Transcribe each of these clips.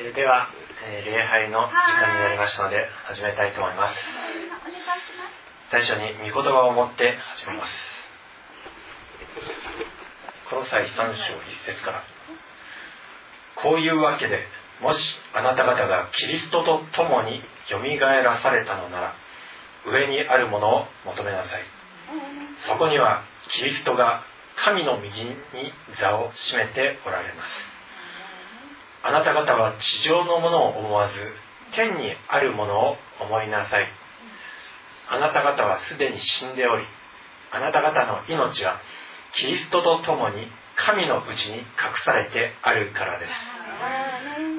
えーでは、えー礼拝の時間になりましたので始めたいと思います。最初に御言葉を持って始めます。この際3章1節から。こういうわけでもしあなた方がキリストと共によみがえらされたのなら上にあるものを求めなさい。そこにはキリストが神の右に座を占めておられますあなた方は地上のものを思わず天にあるものを思いなさい。あなた方はすでに死んでおりあなた方の命はキリストと共に神のうちに隠されてあるからです。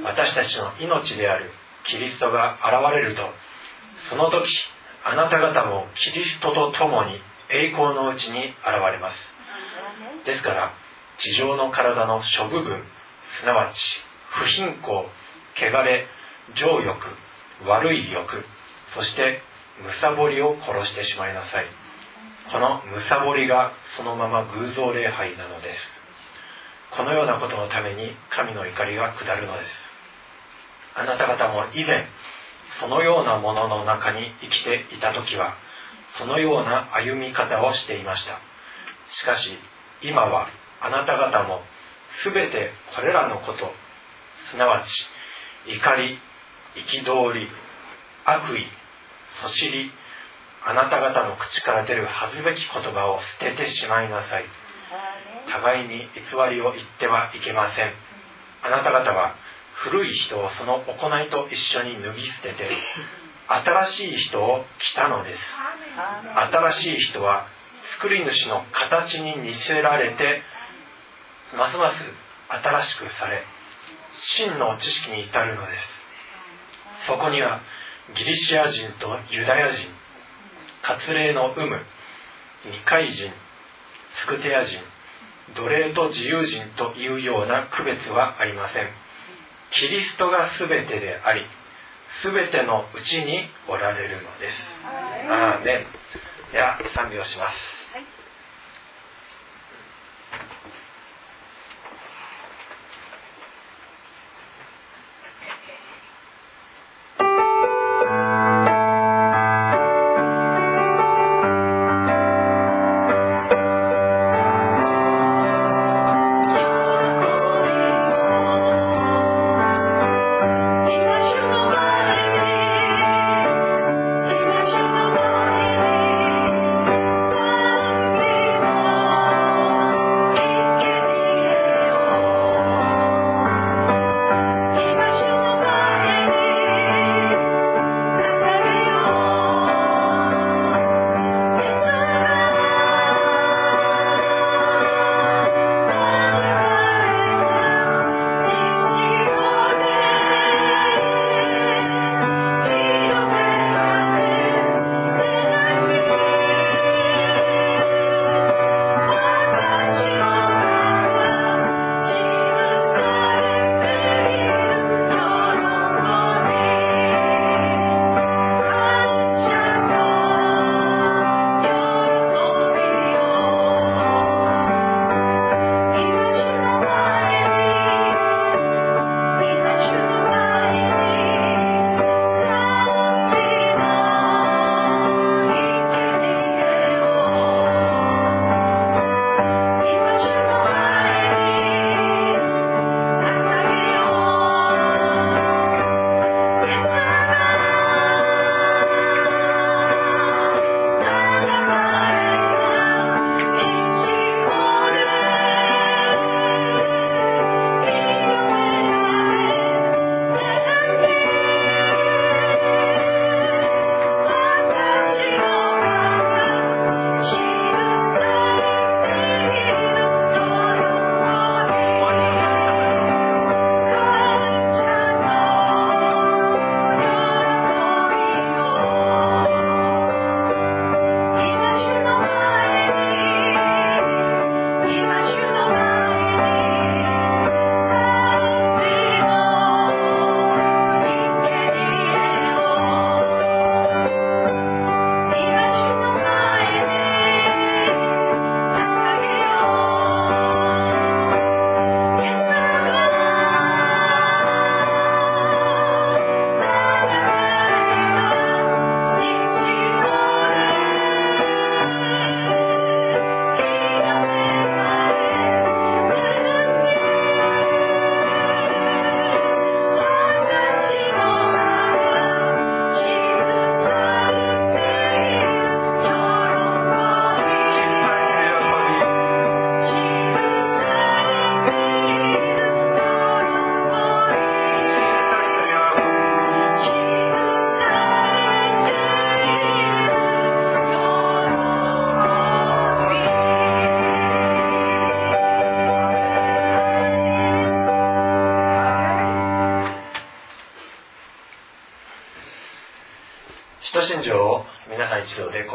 私たちの命であるキリストが現れるとその時あなた方もキリストと共に栄光のうちに現れます。ですから地上の体の諸部分すなわち不貧困汚れ情欲悪い欲そしてむさぼりを殺してしまいなさい。このむさぼりがそのまま偶像礼拝なのです。このようなことのために神の怒りが下るのです。あなた方も以前そのようなものの中に生きていた時はそのような歩み方をしていました。しかし今はあなた方も全てこれらのことすなわち怒り憤り悪意そしりあなた方の口から出る恥ずべき言葉を捨ててしまいなさい。互いに偽りを言ってはいけません。あなた方は古い人をその行いと一緒に脱ぎ捨てて新しい人を着たのです。新しい人は作り主の形に似せられてますます新しくされ真の知識に至るのです。そこにはギリシア人とユダヤ人割礼の有無二階人スクテア人奴隷と自由人というような区別はありません。キリストが全てであり全てのうちにおられるのです。アーメン。では賛美をします「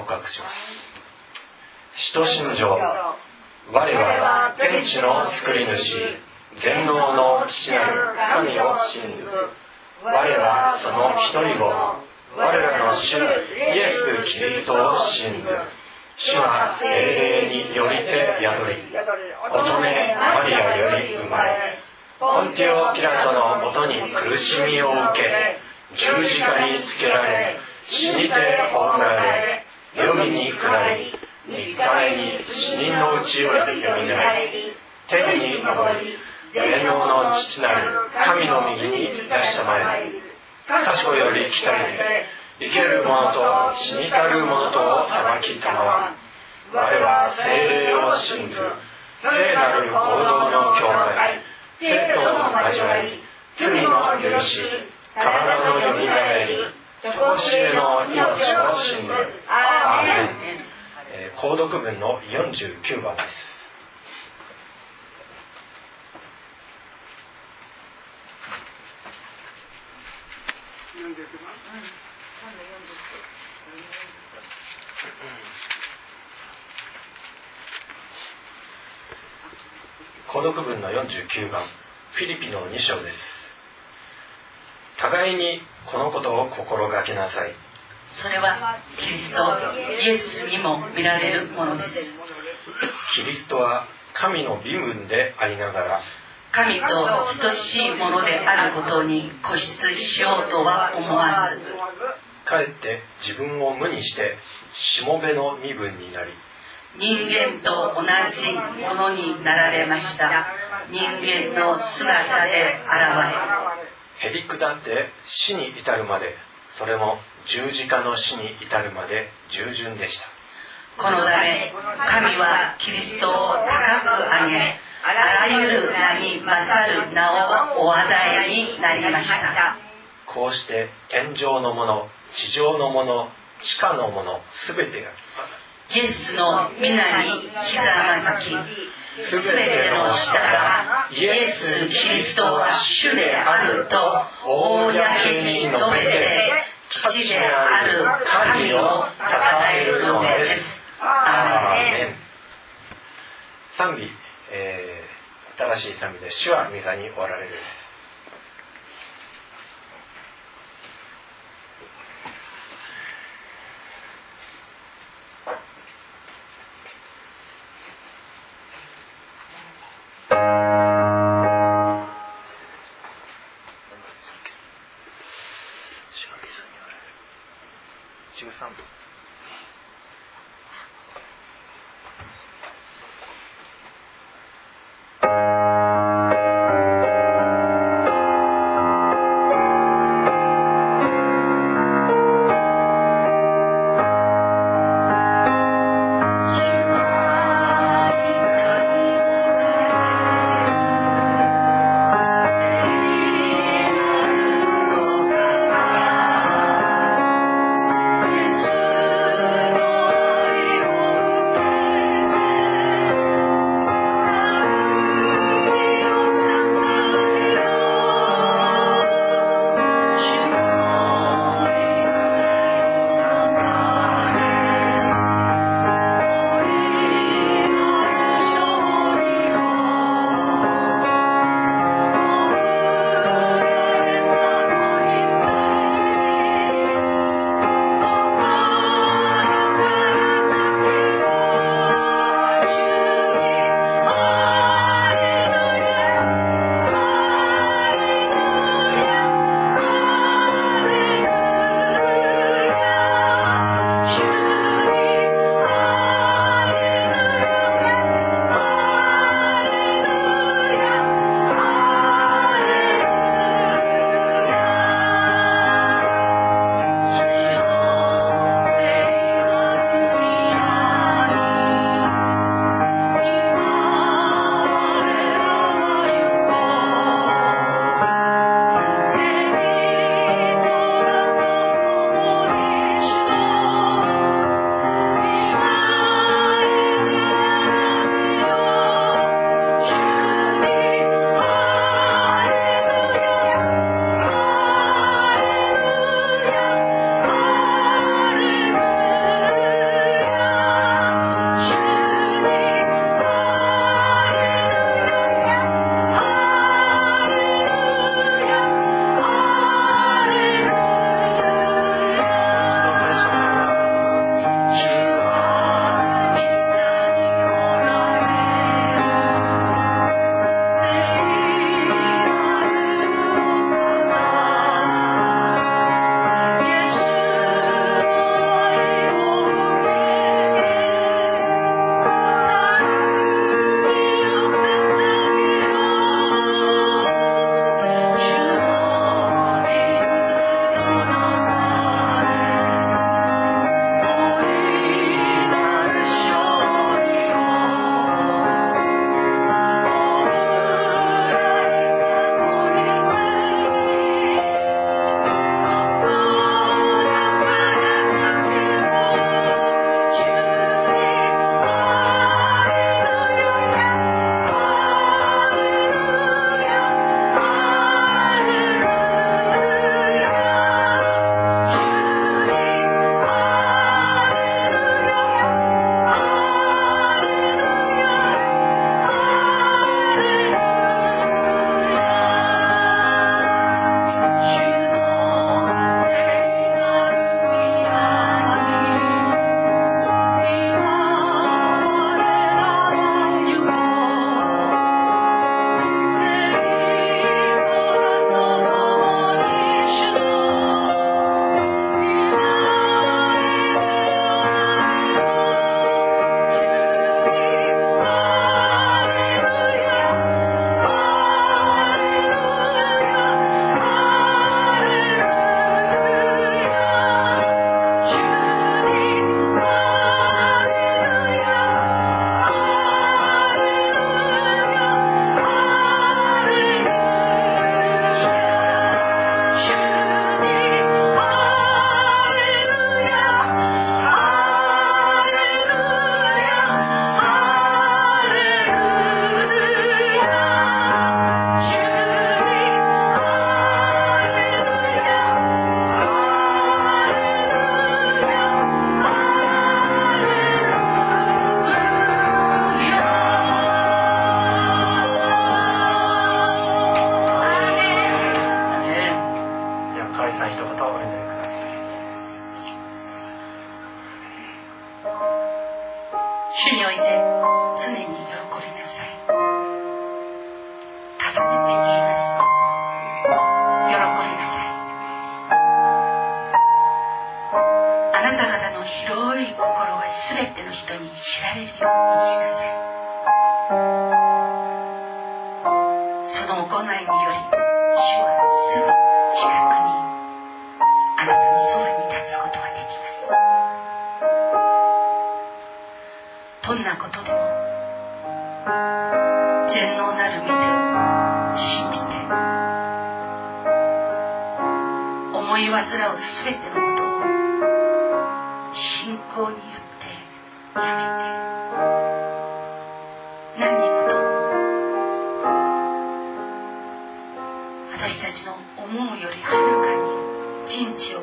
告白します。使徒信条我は天地の作り主全能の父なる神を信ず。我はその一人子。我らの主イエス・キリストを信ず。主は精霊によりて宿り乙女マリアより生まれポンティオ・ピラトのもとに苦しみを受け十字架につけられ死にて葬られ読みに下り3日目に死人のうちよりよみがえり天に昇り天皇の父なる神の右に出したまえ。賢より来たりて生ける者と死にたる者とを裁きたまわ我は精霊を信ず聖なる行動の教会。生徒の交わり罪の許し体のよみがえり。常しえの命を信ずアーメン、購読文の49番です孤独文の49番フィリピの2章です。互いにこのことを心がけなさい。それはキリストイエスにも見られるものです。キリストは神の身分でありながら神と等しいものであることに固執しようとは思わずかえって自分を無にしてしもべの身分になり人間と同じものになられました。人間の姿で現れへりくだって死に至るまでそれも十字架の死に至るまで従順でした。このため神はキリストを高く上げあらゆる名に勝る名をお与えになりました。こうして天上のもの地上のもの地下のもの全てが。イエスの皆にひざまずき、すべての下がイエス・キリストは主であると公に述べて、父である神を称えるのです。アーメン。賛美、えー、新しい賛美で主は御座におられる。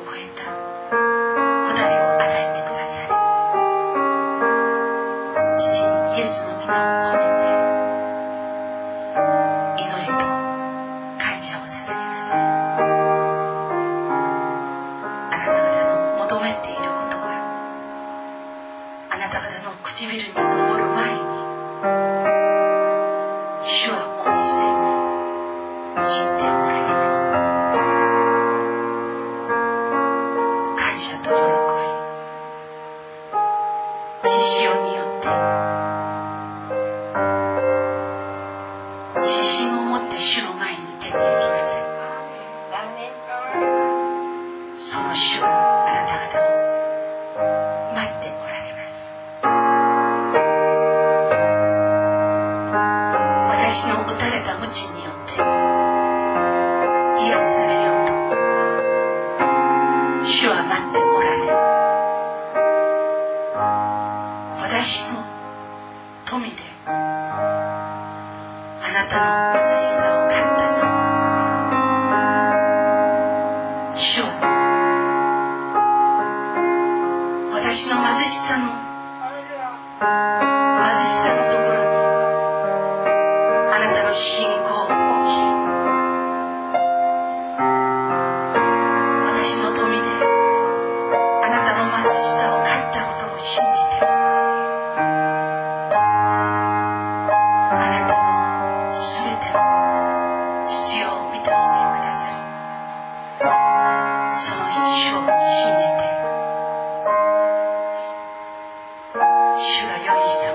回会的我等你是的，要一下。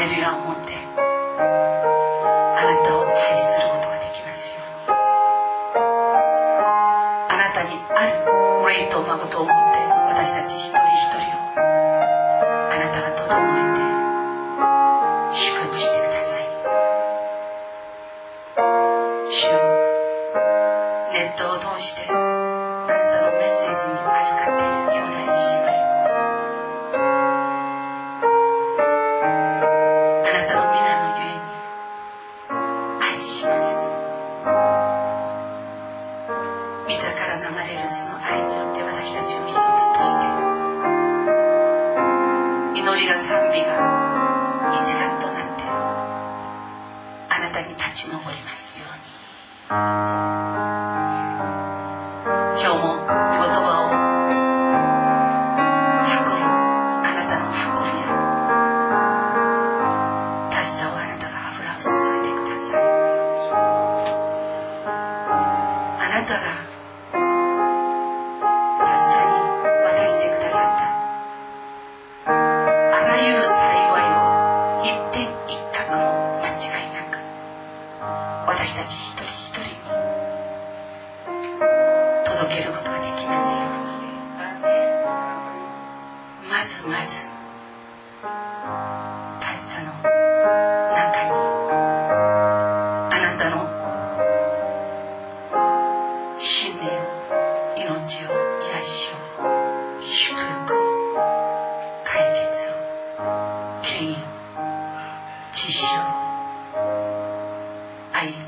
を持ってあなたを愛することができますように。あなたにあると誠を持って私たち一人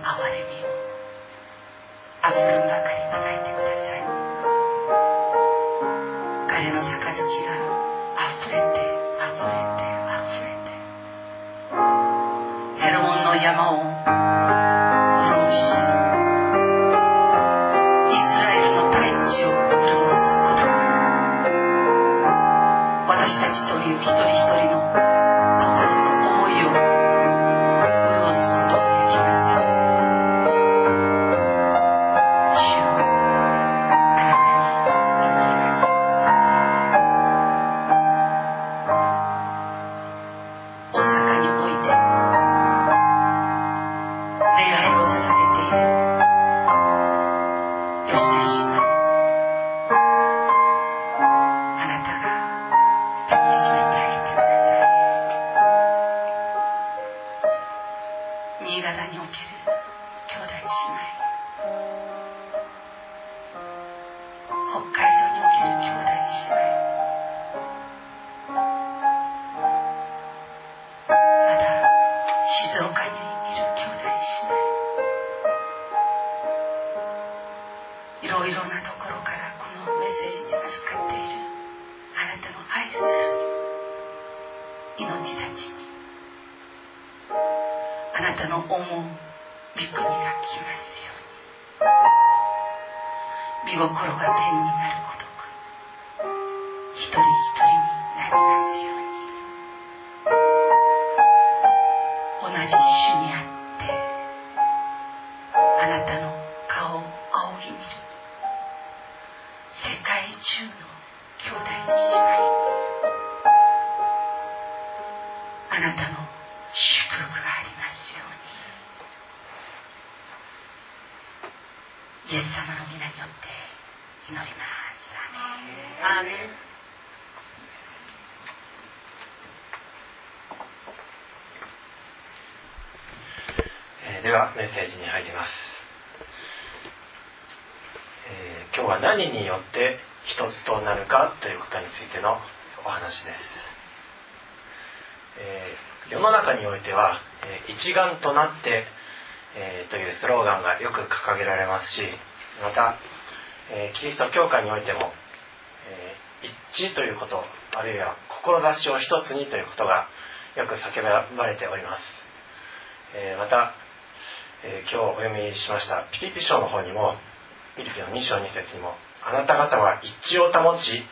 憐れみを。あふれんばかり与えてください。彼の杯があふれて世界中の兄弟姉妹にあなたの祝福がありますように。イエス様の皆によって祈ります。アーメン。ではメッセージに入ります、えー今日は何によって一つとなるかということについてのお話です、えー世の中においては、えー一丸となって、えーというスローガンがよく掲げられますしまた、えキリスト教会においても、え一致ということあるいは志を一つにということがよく叫ばれております、えまたえ今日お読みしましたピリピ書の方にもピリピの2章2節にもあなた方は一致を保ち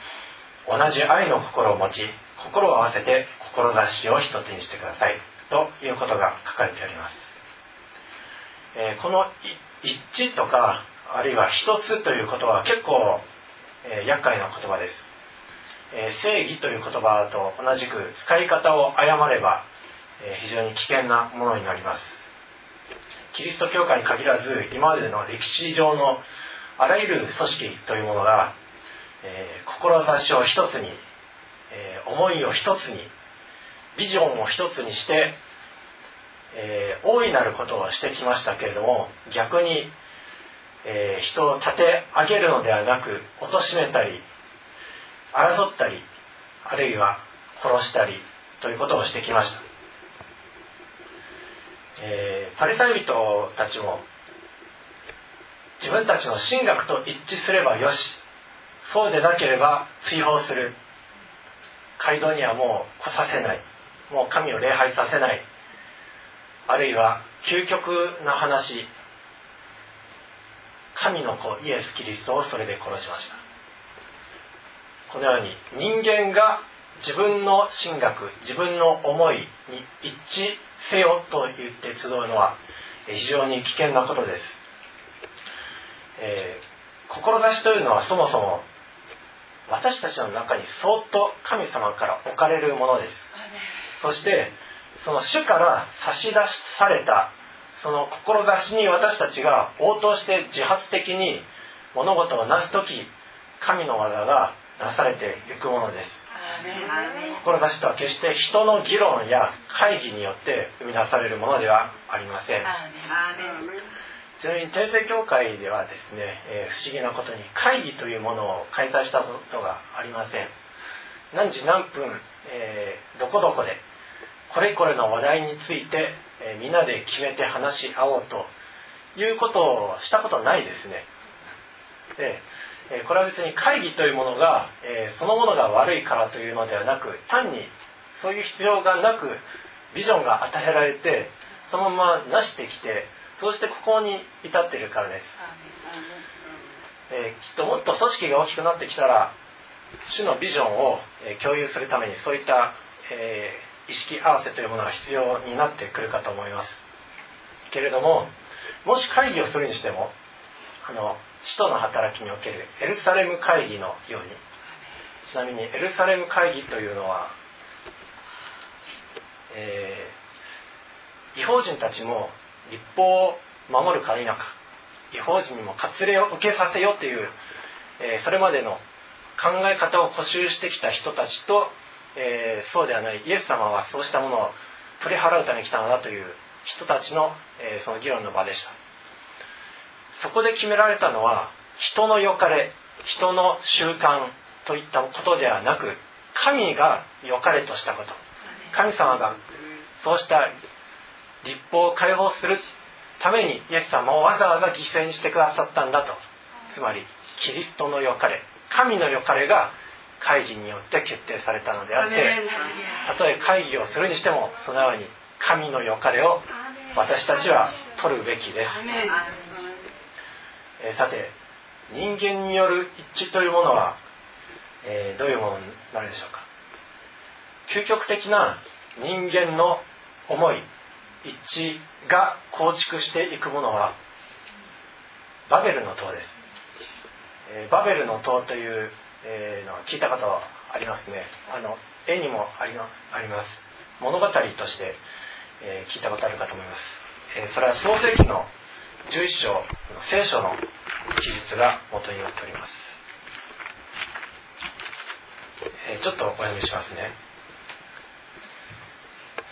同じ愛の心を持ち心を合わせて志を一つにしてくださいということが書かれております、えこの一致とかあるいは一つということは結構、えー厄介な言葉です、え正義という言葉と同じく使い方を誤れば、え非常に危険なものになります。キリスト教会に限らず今までの歴史上のあらゆる組織というものが、えー志を一つに、えー思いを一つにビジョンを一つにして、えー大いなることをしてきましたけれども逆に、えー人を立て上げるのではなく貶めたり争ったりあるいは殺したりということをしてきました。えーパリサイ人たちも自分たちの神学と一致すればよし。そうでなければ追放する。街道にはもう来させない。もう神を礼拝させない。あるいは究極な話。神の子イエス・キリストをそれで殺しました。このように人間が自分の神学自分の思いに一致せよと言って集うのは非常に危険なことです、えー、志というのはそもそも私たちの中にそっと神様から置かれるものです。そしてその主から差し出されたその志に私たちが応答して自発的に物事をなす時神の技がなされていくものです。志とは決して人の議論や会議によって生み出されるものではありませんちなみに天聖教会ではですね、えー、不思議なことに会議というものを開催したことがありません。何時何分、えー、どこどこでこれこれの話題について、えー、みんなで決めて話し合おうということをしたことないですね。でえこれは別に会議というものが、えそのものが悪いからというのではなく単にそういう必要がなくビジョンが与えられてそのままなしてきてそうしてここに至っているからです、えきっともっと組織が大きくなってきたら主のビジョンを共有するためにそういった、え意識合わせというものが必要になってくるかと思います。けれどももし会議をするにしてもあの使徒の働きにおけるエルサレム会議のようにちなみにエルサレム会議というのは、えー、違法人たちも立法を守るか否か違法人にも割礼を受けさせようという、え、それまでの考え方を固執してきた人たちと、え、そうではないイエス様はそうしたものを取り払うために来たのだという人たちの、えその議論の場でした。そこで決められたのは人の良かれ人の習慣といったことではなく神が良かれとしたこと神様がそうした立法を解放するためにイエス様をわざわざ犠牲にしてくださったんだと。つまりキリストの良かれ神の良かれが会議によって決定されたのであってたとえ会議をするにしてもそのように神の良かれを私たちは取るべきです。えー、さて人間による一致というものは、えー、どういうものになるでしょうか。究極的な人間の思い一致が構築していくものはバベルの塔です、えー、バベルの塔という、えのは聞いた方はありますね。あの絵にもありあります。物語として、え聞いたことあるかと思います、えそれは創世記の11章聖書の記述が元になっております、えー、ちょっとお読みしますね。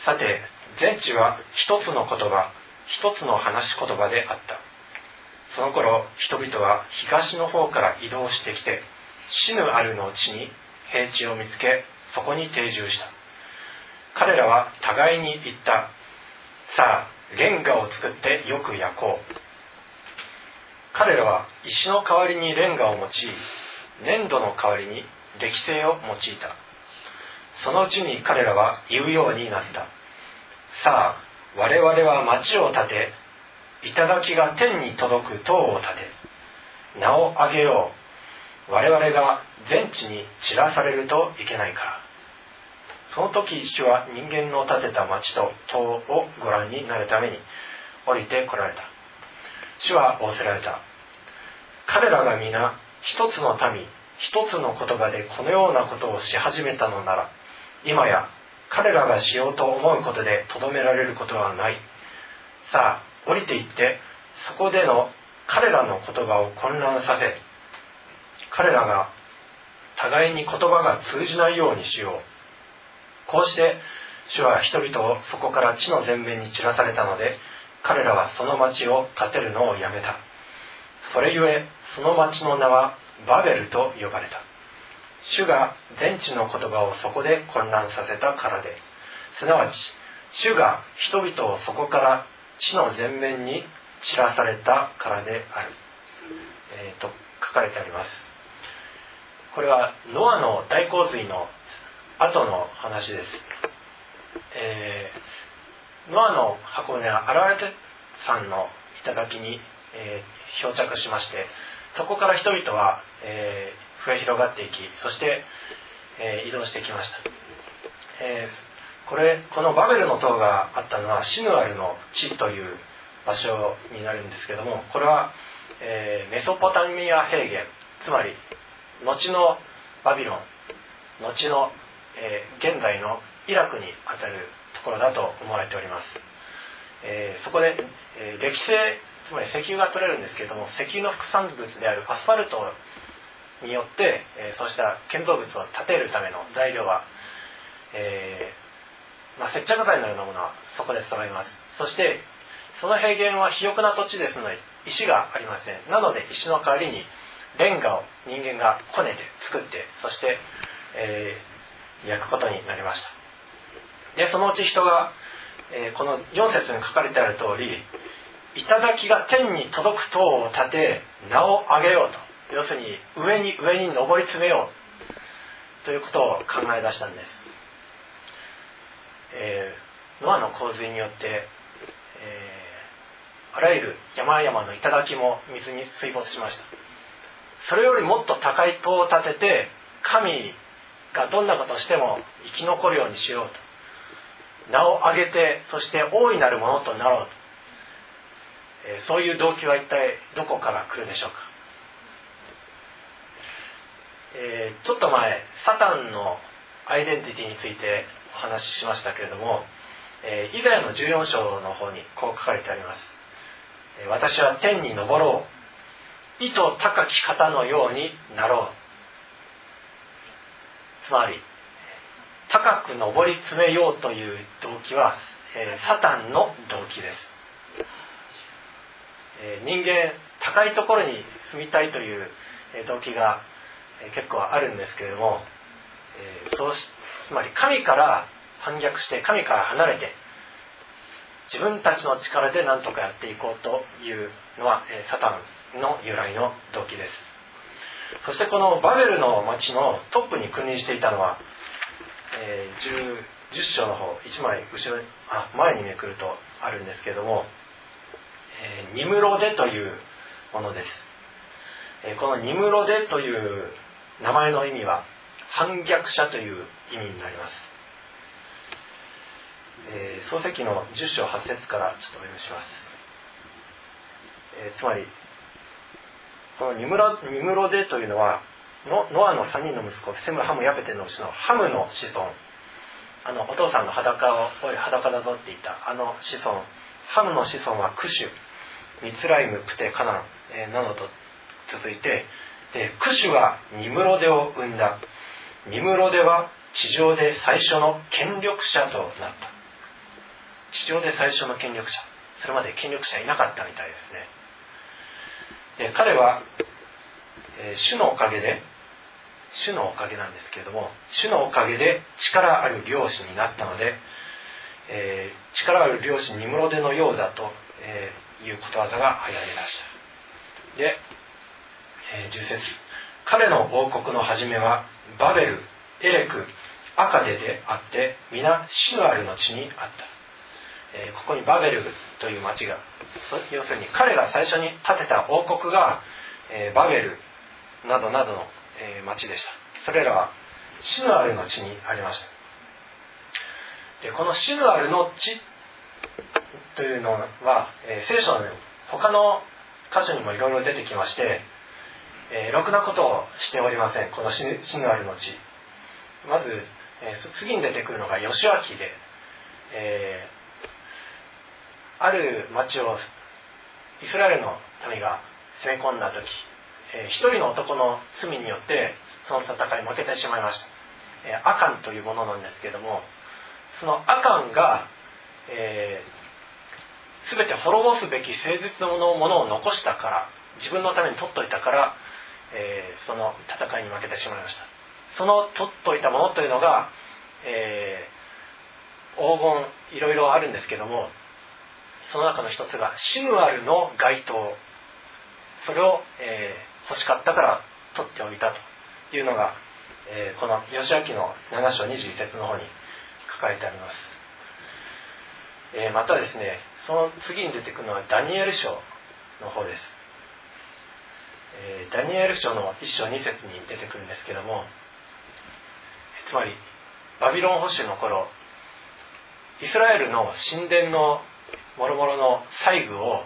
さて全地は一つの言葉一つの話し言葉であった。その頃人々は東の方から移動してきて死ぬあるの地に平地を見つけそこに定住した。彼らは互いに言ったさあレンガを作ってよく焼こう。彼らは石の代わりにレンガを用い粘土の代わりに歴性を用いた。そのうちに彼らは言うようになった。さあ我々は町を建て頂が天に届く塔を建て名を上げよう。我々が全地に散らされるといけないから。その時主は人間の建てた町と塔をご覧になるために降りてこられた。主は仰せられた。彼らが皆一つの民一つの言葉でこのようなことをし始めたのなら今や彼らがしようと思うことでとどめられることはない。さあ降りていってそこでの彼らの言葉を混乱させ彼らが互いに言葉が通じないようにしよう。こうして主は人々をそこから地の前面に散らされたので彼らはその町を建てるのをやめた。それゆえその町の名はバベルと呼ばれた。主が全地の言葉をそこで混乱させたからで。すなわち主が人々をそこから地の前面に散らされたからである、えー、と書かれてあります。これはノアの大洪水の後の話です、えーノアの箱舟は荒れて山の頂に、えー、漂着しましてそこから人々は、えー、増え広がっていきそして、えー、移動してきました、えー、これこのバベルの塔があったのはシヌアルの地という場所になるんですけどもこれは、えー、メソポタミア平原つまり後のバビロン後の、え、現在のイラクにあたるところだと思われております、え、そこで、えー、歴史つまり石油が取れるんですけれども石油の副産物であるアスファルトによって、えそうした建造物を建てるための材料は、えまあ、接着剤のようなものはそこで揃います。そしてその平原は肥沃な土地ですので石がありません。なので石の代わりにレンガを人間がこねて作ってそして、えー、焼くことになりました。でそのうち人が、えー、この4節に書かれてある通り頂が天に届く塔を建て名を上げようと。要するに上に上に上り詰めよう。ということを考え出したんです、えー、ノアの洪水によって、えー、あらゆる山々の頂も水に水没しました。それよりもっと高い塔を建てて神がどんなことをしても生き残るようにしようと。名を上げてそして大いなるものとなろうと、えそういう動機は一体どこから来るでしょうか、えー、ちょっと前サタンのアイデンティティについてお話ししましたけれども、えー、イザヤの14章の方にこう書かれてあります、え私は天に昇ろう。意図高き方のようになろう。つまり高く上り詰めようという動機は、えー、サタンの動機です、えー、人間高いところに住みたいという、え動機が、え結構あるんですけれども、えそうつまり神から反逆して神から離れて自分たちの力で何とかやっていこうというのは、えサタンの由来の動機です。そしてこのバベルの町のトップに君臨していたのは、え、10, 10章の方1枚後ろあ前にめくるとあるんですけれども、え、ニムロデというものです、え、このニムロデという名前の意味は反逆者という意味になります、えー、漱石の10章8節からちょっとお読みします、えー、つまりこのニムロニムロデというのはノノアの3人の息子セムハムヤペテのうちのハムの子孫。あのお父さんの裸をおい裸だぞって言ったあの子孫。ハムの子孫はクシュミツライムプテカナン、えー、などと続いてでクシュはニムロデを生んだ。ニムロデは地上で最初の権力者となった。地上で最初の権力者。それまで権力者いなかったみたいですね。で彼は、えー、主のおかげで主のおかげなんですけれども主のおかげで力ある漁師になったので、えー、力ある漁師ニムロデのようだと、えー、いうことわざが流行りました。で、え、10節。彼の王国の初めはバベルエレクアカデであって皆シヌアルの地にあった。えここにバベルという町が要するに彼が最初に建てた王国が、えバベルなどなどの、え町でした。それらはシヌアルの地にありました。でこのシヌアルの地というのは、え聖書の他の箇所にもいろいろ出てきまして、えー、ろくなことをしておりません。このシヌアルの地まず、えー、次に出てくるのが義明で、えある町をイスラエルの民が攻め込んだ時、えー、一人の男の罪によってその戦い負けてしまいました、えー、アカンというものなんですけどもそのアカンが、えー、全て滅ぼすべき誠実のものを残したから自分のために取っといたから、えー、その戦いに負けてしまいました。その取っといたものというのが、えー、黄金いろいろあるんですけどもその中の一つがシヌアルの街灯。それを、えー、欲しかったから取っておいたというのが、え、この吉明の7章21節の方に書かれてあります。え、またですねその次に出てくるのはダニエル書の方です、え、ダニエル書の1章2節に出てくるんですけどもつまりバビロン保守の頃イスラエルの神殿のもろもろの細具を、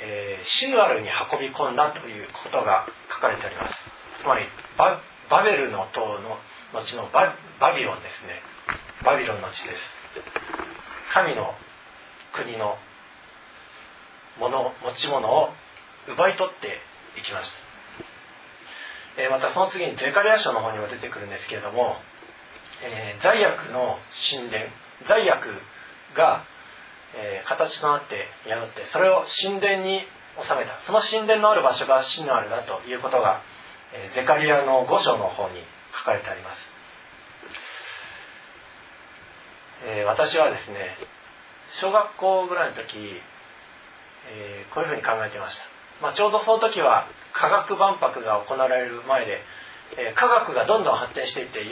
えー、シヌアルに運び込んだということが書かれております。つまりバベルの塔の後のバビロンですね。バビロンの地です。神の国のもの持ち物を奪い取っていきました、えー、またその次にゼカリア書の方にも出てくるんですけれども、えー、罪悪の神殿罪悪が、えー、形となって宿ってそれを神殿に収めた。その神殿のある場所が死のあるだということが、えゼカリアの5章の方に書かれてあります、え私はですね小学校ぐらいの時、えこういうふうに考えてました、まあ、ちょうどその時は科学万博が行われる前で、え科学がどんどん発展していって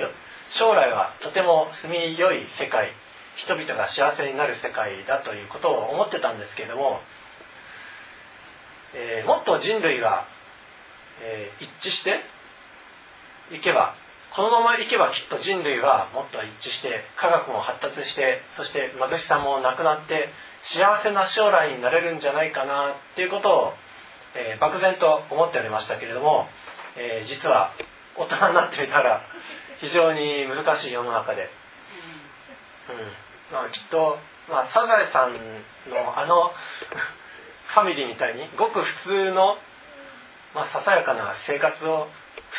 将来はとても住みよい世界人々が幸せになる世界だということを思ってたんですけれども、えー、もっと人類が、えー、一致していけばこのままいけばきっと人類はもっと一致して科学も発達してそして貧しさもなくなって幸せな将来になれるんじゃないかなっていうことを、えー、漠然と思っておりましたけれども、えー、実は大人になってみたら非常に難しい世の中で、うん。まあ、きっと、まあ、サザエさんのあのファミリーみたいにごく普通の、まあ、ささやかな生活を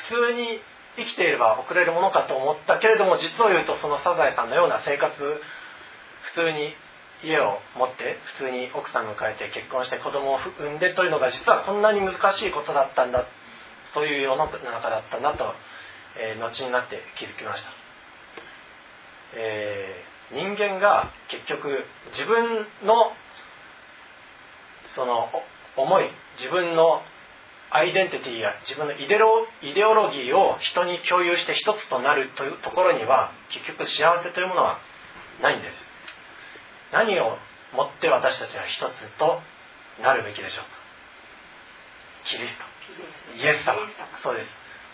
普通に生きていれば送れるものかと思ったけれども実を言うとそのサザエさんのような生活普通に家を持って普通に奥さんを迎えて結婚して子供を産んでというのが実はこんなに難しいことだったんだそういう世の中だったなと、えー、後になって気づきました。えー人間が結局自分のその思い自分のアイデンティティや自分のイデロイデオロギーを人に共有して一つとなるというところには結局幸せというものはないんです何をもって私たちは一つとなるべきでしょうか。キリスト。イエス様。そうです。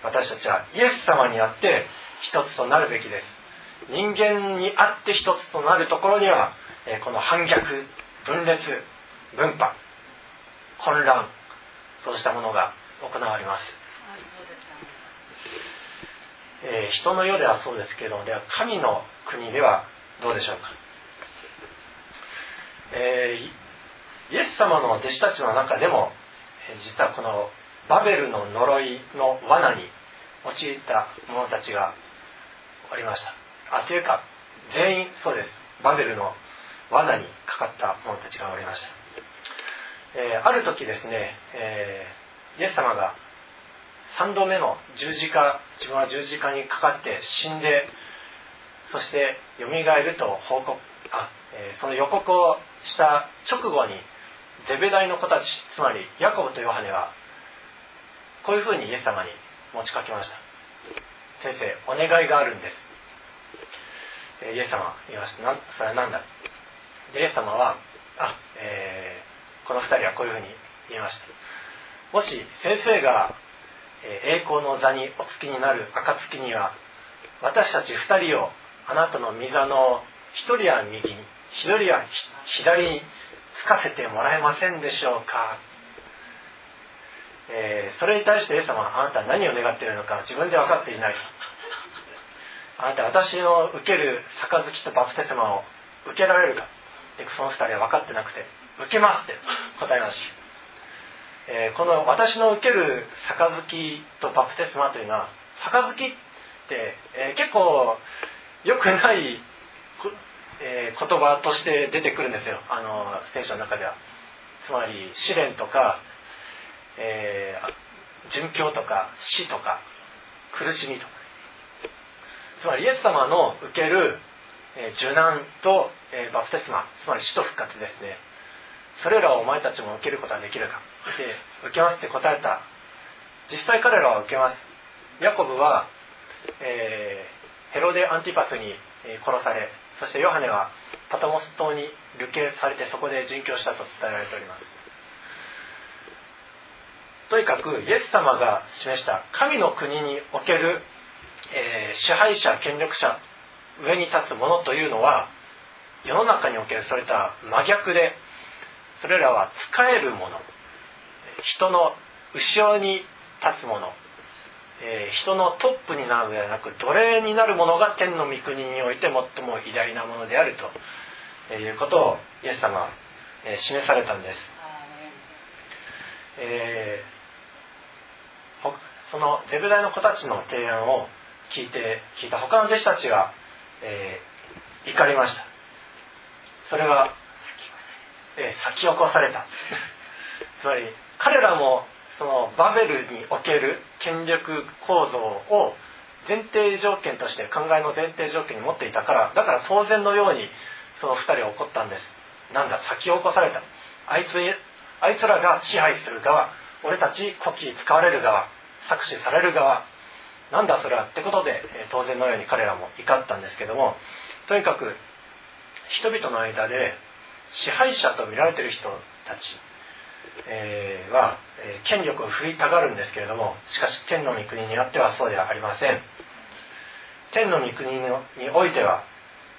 私たちはイエス様にあって一つとなるべきです。人間にあって一つとなるところには、えこの反逆分裂分派混乱そうしたものが行われます、えー、人の世ではそうですけれどもでは神の国ではどうでしょうか、え、イエス様の弟子たちの中でも実はこのバベルの呪いの罠に陥った者たちがおりました。あというか全員そうです。バベルの罠にかかった者たちがおりました、えー、ある時ですね、えー、イエス様が3度目の十字架自分は十字架にかかって死んでそしてよみがえると報告あ、えー、その予告をした直後にゼベダイの子たちつまりヤコブとヨハネはこういうふうにイエス様に持ちかけました。先生お願いがあるんです。イエス様言いました。それは何だ？でイエス様はあ、えー、この2人はこういうふうに言いました。もし先生が栄光の座にお付きになる暁には私たち2人をあなたの御座の1人は右に1人は左につかせてもらえませんでしょうか、えー、それに対してイエス様あなたは何を願っているのか自分で分かっていない。あなた私の受ける杯とバプテスマを受けられるか？でその2人は分かってなくて受けますって答えました、えー、この私の受ける杯とバプテスマというのは杯って、えー、結構良くない、えー、言葉として出てくるんですよ。あの聖書の中では。つまり試練とか、えー、殉教とか死とか苦しみとか。つまりイエス様の受ける、え受難と、えバプテスマつまり死と復活ですね。それらをお前たちも受けることができるか。で受けますって答えた。実際彼らは受けます。ヤコブは、えー、ヘロデ・アンティパスに殺されそしてヨハネはパタモス島に流刑されてそこで殉教したと伝えられております。とにかくイエス様が示した神の国における、えー、支配者権力者上に立つ者というのは世の中におけるそれとは真逆でそれらは使えるもの人の後ろに立つもの、えー、人のトップになるのではなく奴隷になるものが天の御国において最も偉大なものであるということをイエス様は、えー、示されたんです。えー、そのゼブダイの子たちの提案を聞いて聞いた他の弟子たちが、えー、怒りましたそれは、えー、先起こされた つまり彼らもそのバベルにおける権力構造を前提条件として考えの前提条件に持っていたからだから当然のようにその2人は怒ったんです。なんだ先を起こされた。あいつあいつらが支配する側。俺たち国旗使われる側。搾取される側。なんだそれはってことで当然のように彼らも怒ったんですけども。とにかく人々の間で支配者と見られてる人たち。えー、は、えー、権力を振りたがるんですけれどもしかし天の御国にあってはそうではありません。天の御国においては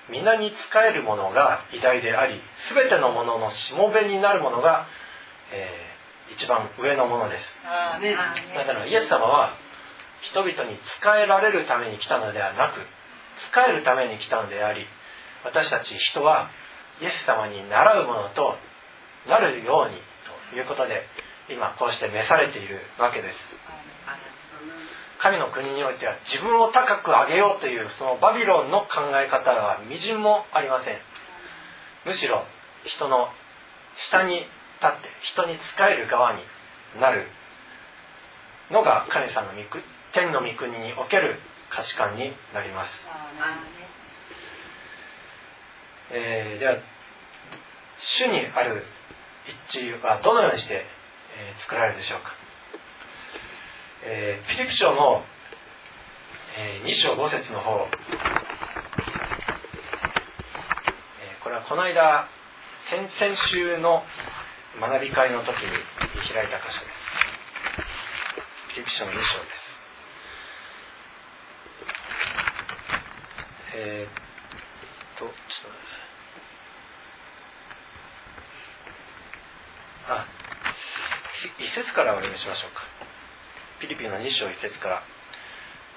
皆に仕えるものが偉大であり全てのもののしもべになるものが、えー、一番上のものです。だからイエス様は人々に仕えられるために来たのではなく仕えるために来たのであり私たち人はイエス様に習うものとなるようにいうことで今こうして召されているわけです。神の国においては自分を高く上げようというそのバビロンの考え方はみじんもありません。むしろ人の下に立って人に仕える側になる。のが神様の天の御国における価値観になります、えー、では主にある一致はどのようにして、え、作られるでしょうか、えー、フィリピ書の、えー、2章5節の方、え、これはこの間先々週の学び会の時に開いた箇所です。フィリピ書の2章です。えー、っとちょっと待ってください。あ一節からお読みしましょうか。ピリピの2章一節から。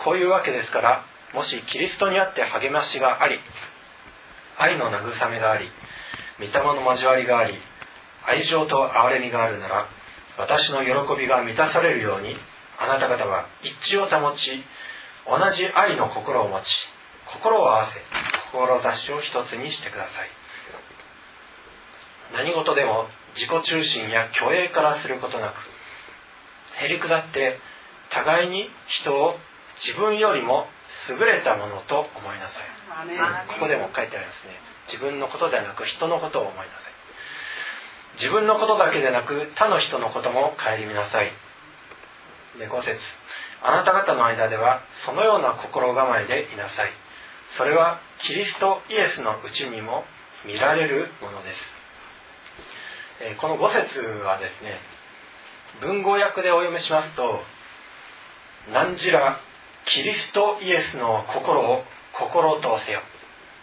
こういうわけですからもしキリストにあって励ましがあり愛の慰めがあり御霊の交わりがあり愛情と憐れみがあるなら私の喜びが満たされるようにあなた方は一致を保ち同じ愛の心を持ち心を合わせ志を一つにしてください。何事でも自己中心や虚栄からすることなくへりくだって互いに人を自分よりも優れたものと思いなさい。ここでも書いてありますね。自分のことではなく人のことを思いなさい。自分のことだけでなく他の人のことも顧みなさい。で5節。あなた方の間ではそのような心構えでいなさい。それはキリストイエスのうちにも見られるものです。えこの5節はですね文語訳でお読みしますと「何じらキリストイエスの心を心とせよ」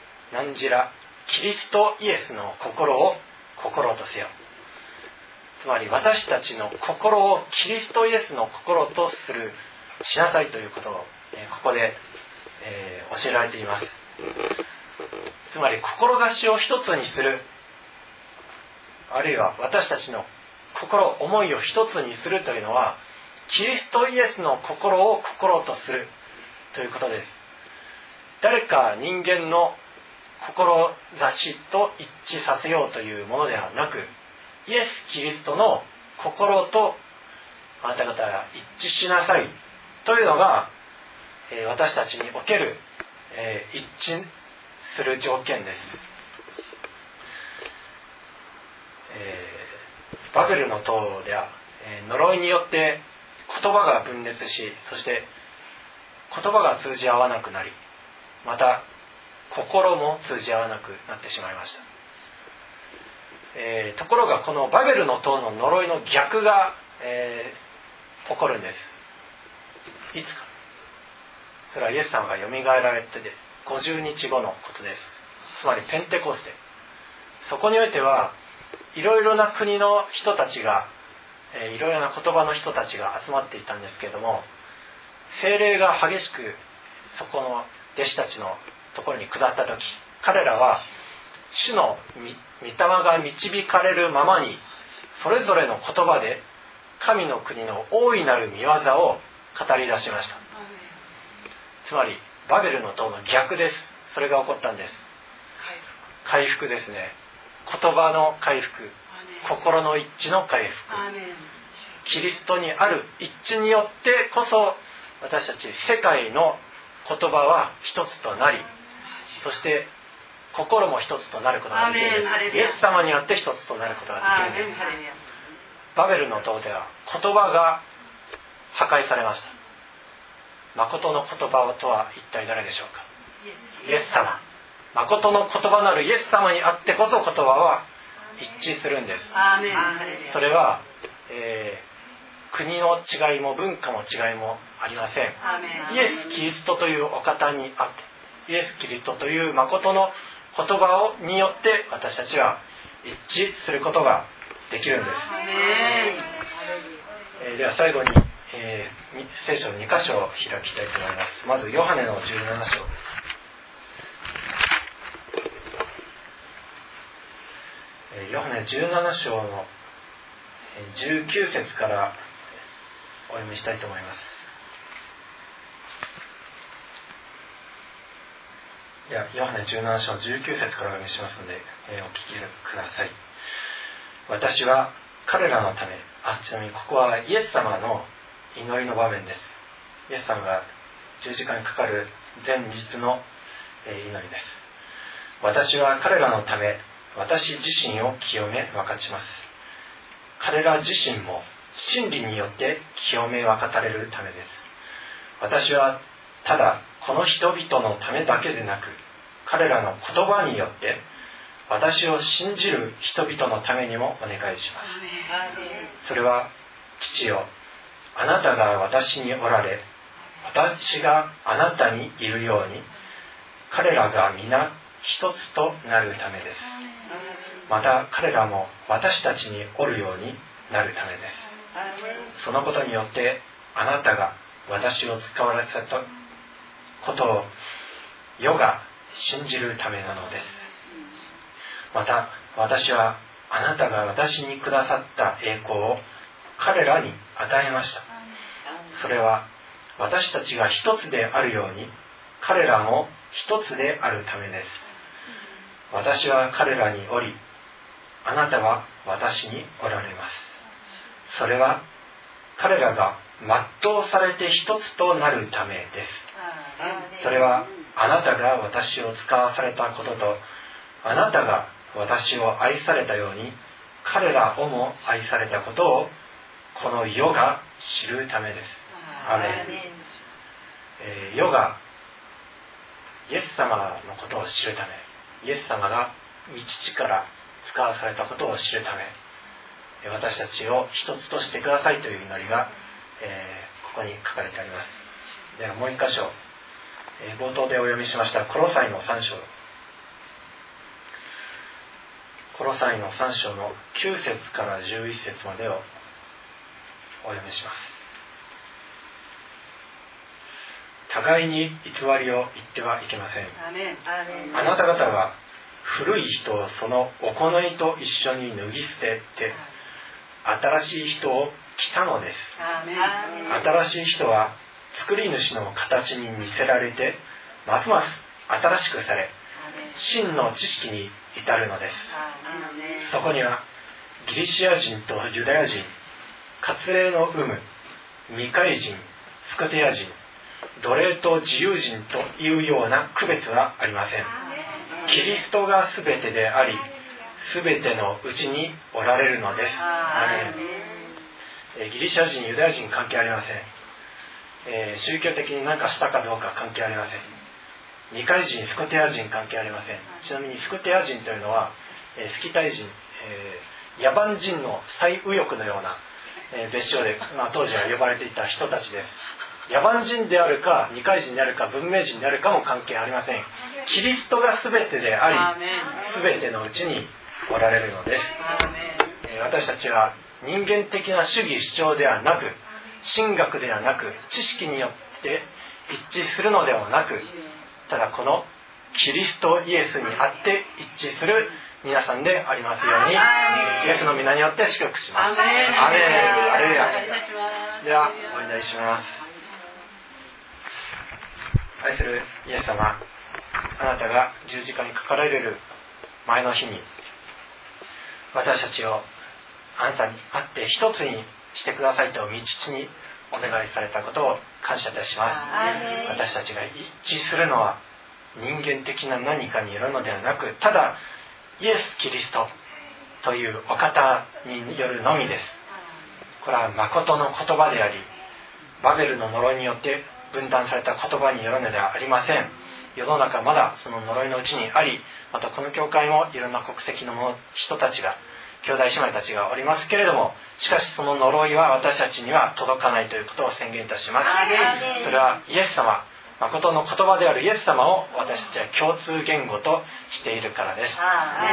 「何じらキリストイエスの心を心とせよ」つまり私たちの心をキリストイエスの心とするしなさいということを、ここで、え、教えられています。つまり志を一つにする。あるいは私たちの心思いを一つにするというのはキリストイエスの心を心とするということです。誰か人間の志と一致させようというものではなくイエス・キリストの心とあなた方が一致しなさいというのが、え私たちにおける、え一致する条件です。えー、バベルの塔では、えー、呪いによって言葉が分裂しそして言葉が通じ合わなくなりまた心も通じ合わなくなってしまいました。えー、ところがこのバベルの塔の呪いの逆が、え、起こるんです。いつか。それはイエス様がよみがえられてで50日後のことです。つまりペンテコステ。そこにおいてはいろいろな国の人たちがいろいろな言葉の人たちが集まっていたんですけれども精霊が激しくそこの弟子たちのところに下った時彼らは主の御霊が導かれるままにそれぞれの言葉で神の国の大いなる見業を語り出しました。つまりバベルの塔の逆です。それが起こったんです。回復ですね言葉の回復心の一致の回復。キリストにある一致によってこそ私たち世界の言葉は一つとなりそして心も一つとなることができる。イエス様によって一つとなることができる。バベルの塔では言葉が破壊されました。誠の言葉とは一体誰でしょうか？イエス様誠の言葉なるイエス様にあってこそ言葉は一致するんです。それは、えー、国の違いも文化の違いもありません。イエス・キリストというお方にあってイエス・キリストという誠の言葉をによって私たちは一致することができるんです、えー、では最後に、えー、聖書の2箇所を開きたいと思います。まずヨハネの17章ですヨハネ17章の19節からお読みしたいと思います。ではヨハネ17章19節からお読みしますので、えー、お聞きください。私は彼らのためあちなみにここはイエス様の祈りの場面です。イエス様が十字架にかかる前日の祈りです。私は彼らのため私自身を清め分かちます。彼ら自身も真理によって清め分かたれるためです。私はただこの人々のためだけでなく彼らの言葉によって私を信じる人々のためにもお願いします。それは父よ。あなたが私におられ私があなたにいるように彼らが皆一つとなるためです。また彼らも私たちにおるようになるためです。そのことによってあなたが私を使われたことを世が信じるためなのです。また私はあなたが私にくださった栄光を彼らに与えました。それは私たちが一つであるように彼らも一つであるためです私は彼らにおりあなたは私におられます。それは彼らが全うされて一つとなるためです。それはあなたが私を使わされたこととあなたが私を愛されたように彼らをも愛されたことをこの世が知るためです。アメン、えー、世がイエス様のことを知るためイエス様が道父から使わされたことを知るため私たちを一つとしてくださいという祈りが、えー、ここに書かれてあります。ではもう一箇所、えー、冒頭でお読みしましたコロサイの3章。コロサイの3章の9節から11節までをお読みします。互いに偽りを言ってはいけません。あなた方は古い人をその行いと一緒に脱ぎ捨てて新しい人を着たのです。新しい人は作り主の形に似せられてますます新しくされ真の知識に至るのです。そこにはギリシア人とユダヤ人割礼の有無未開人スクテア人奴隷と自由人というような区別はありません。キリストが全てであり全てのうちにおられるのです。ギリシャ人ユダヤ人関係ありません、えー、宗教的に何かしたかどうか関係ありません。未開人スコテア人関係ありません。ちなみにスコテア人というのは、えー、スキタイ人、えー、野蛮人の最右翼のような、えー、別称で、まあ、当時は呼ばれていた人たちです野蛮人であるか二階人であるか文明人であるかも関係ありません。キリストが全てであり全てのうちにおられるのです。私たちは人間的な主義主張ではなく神学ではなく知識によって一致するのではなくただこのキリストイエスにあって一致する皆さんでありますようにイエスの皆によって祝福します。アメアレルヤではお祈りします愛するイエス様あなたが十字架にかかられる前の日に私たちをあなたに会って一つにしてくださいと道父にお願いされたことを感謝いたします。私たちが一致するのは人間的な何かによるのではなくただイエス・キリストというお方によるのみです。これは誠の言葉でありバベルの呪いによって分断された言葉によるのではありません。世の中まだその呪いのうちにありまたこの教会もいろんな国籍の人たちが兄弟姉妹たちがおりますけれどもしかしその呪いは私たちには届かないということを宣言いたします。それはイエス様誠の言葉であるイエス様を私たちは共通言語としているからです。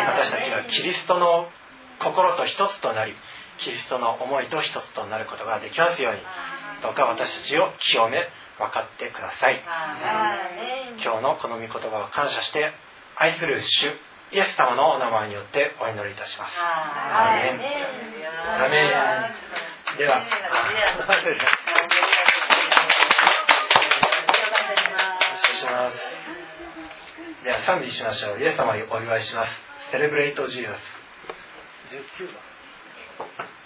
私たちがキリストの心と一つとなりキリストの思いと一つとなることができますようにどうか私たちを清め分かってください。今日のこの御言葉を感謝して愛する主イエス様のお名前によってお祈りいたします。アメン。アメン。では。では賛美しましょう。イエス様にお祝いします。セレブレイトジーザス19番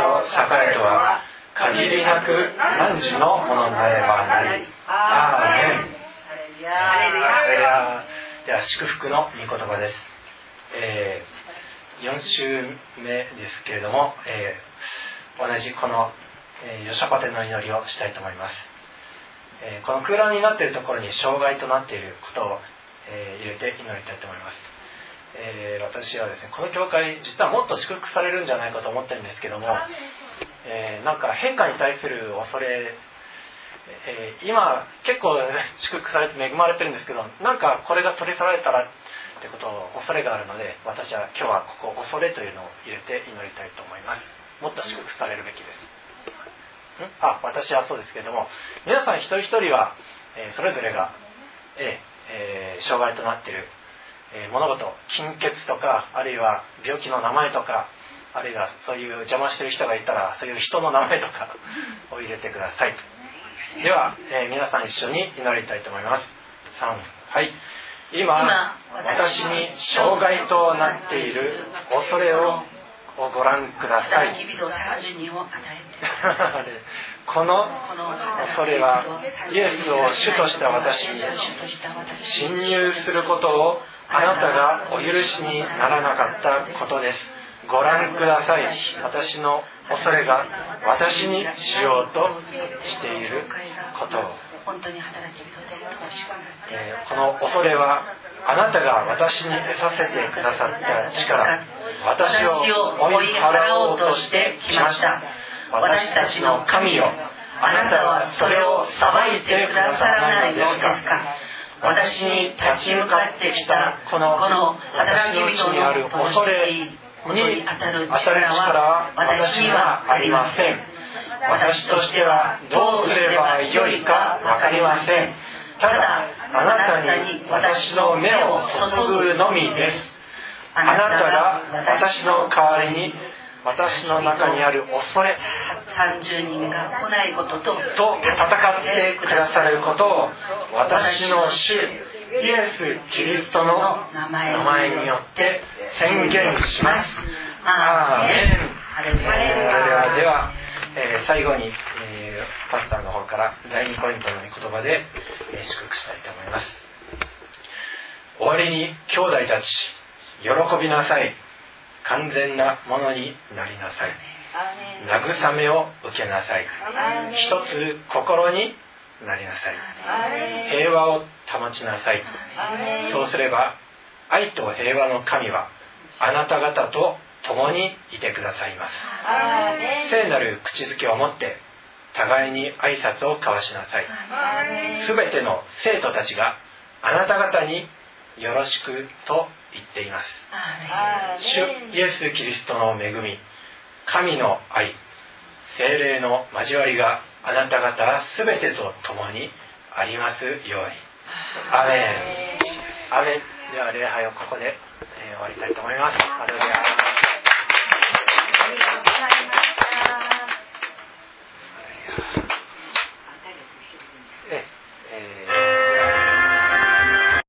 と栄とは限りなく汝のものなればなり。アーメン。では祝福の御言葉です、えー、4週目ですけれども、えー、同じこの、えー、ヨシャパテの祈りをしたいと思います、えー、この空欄になっているところに障害となっていることを、えー、入れて祈りたいと思いますえー、私はですねこの教会実はもっと祝福されるんじゃないかと思ってるんですけども、えー、なんか変化に対する恐れ、えー、今結構祝福されて恵まれてるんですけどなんかこれが取り去られたらってことを恐れがあるので私は今日はここ恐れというのを入れて祈りたいと思います。もっと祝福されるべきです。あ私はそうですけれども皆さん一人一人は、えそれぞれが、ええー、障害となっているえー、物事貧血とかあるいは病気の名前とかあるいはそういう邪魔してる人がいたらそういう人の名前とかを入れてください。では、えー、皆さん一緒に祈りたいと思います。3はい。今私に障害となっている恐れをご覧ください。この恐れはイエスを主とした私に侵入することをあなたがお許しにならなかったことです。ご覧ください。私の恐れが私にしようとしていることを、えー、この恐れはあなたが私に得させてくださった力。私を追い払おうとしてきました。私たちの神よ。あなたはそれを裁いてくださらないのですか？私に立ち向かってきたこの働き人のある恐れに当たる力は私にはありません。私としてはどうすればよいか分かりません。ただあなたに私の目を注ぐのみです。あなたが私の代わりに私の中にある恐れ。30人が来ないこととと戦ってくださることを私の主イエス・キリストの名前によって宣言します。アーメン。ではでは、えー、最後に、えー、パスターの方から第2ポイントの言葉で、えー、祝福したいと思います。終わりに兄弟たち喜びなさい完全なものになりなさい。慰めを受けなさい。一つ心になりなさい。平和を保ちなさい。そうすれば愛と平和の神はあなた方と共にいてくださいます。聖なる口づけを持って互いに挨拶を交わしなさい。全ての生徒たちがあなた方によろしくと言っています。主イエス・キリストの恵み神の愛精霊の交わりがあなた方すべてと共にありますように。アメン。アメン。では礼拝をここで、えー、終わりたいと思います。アレルヤ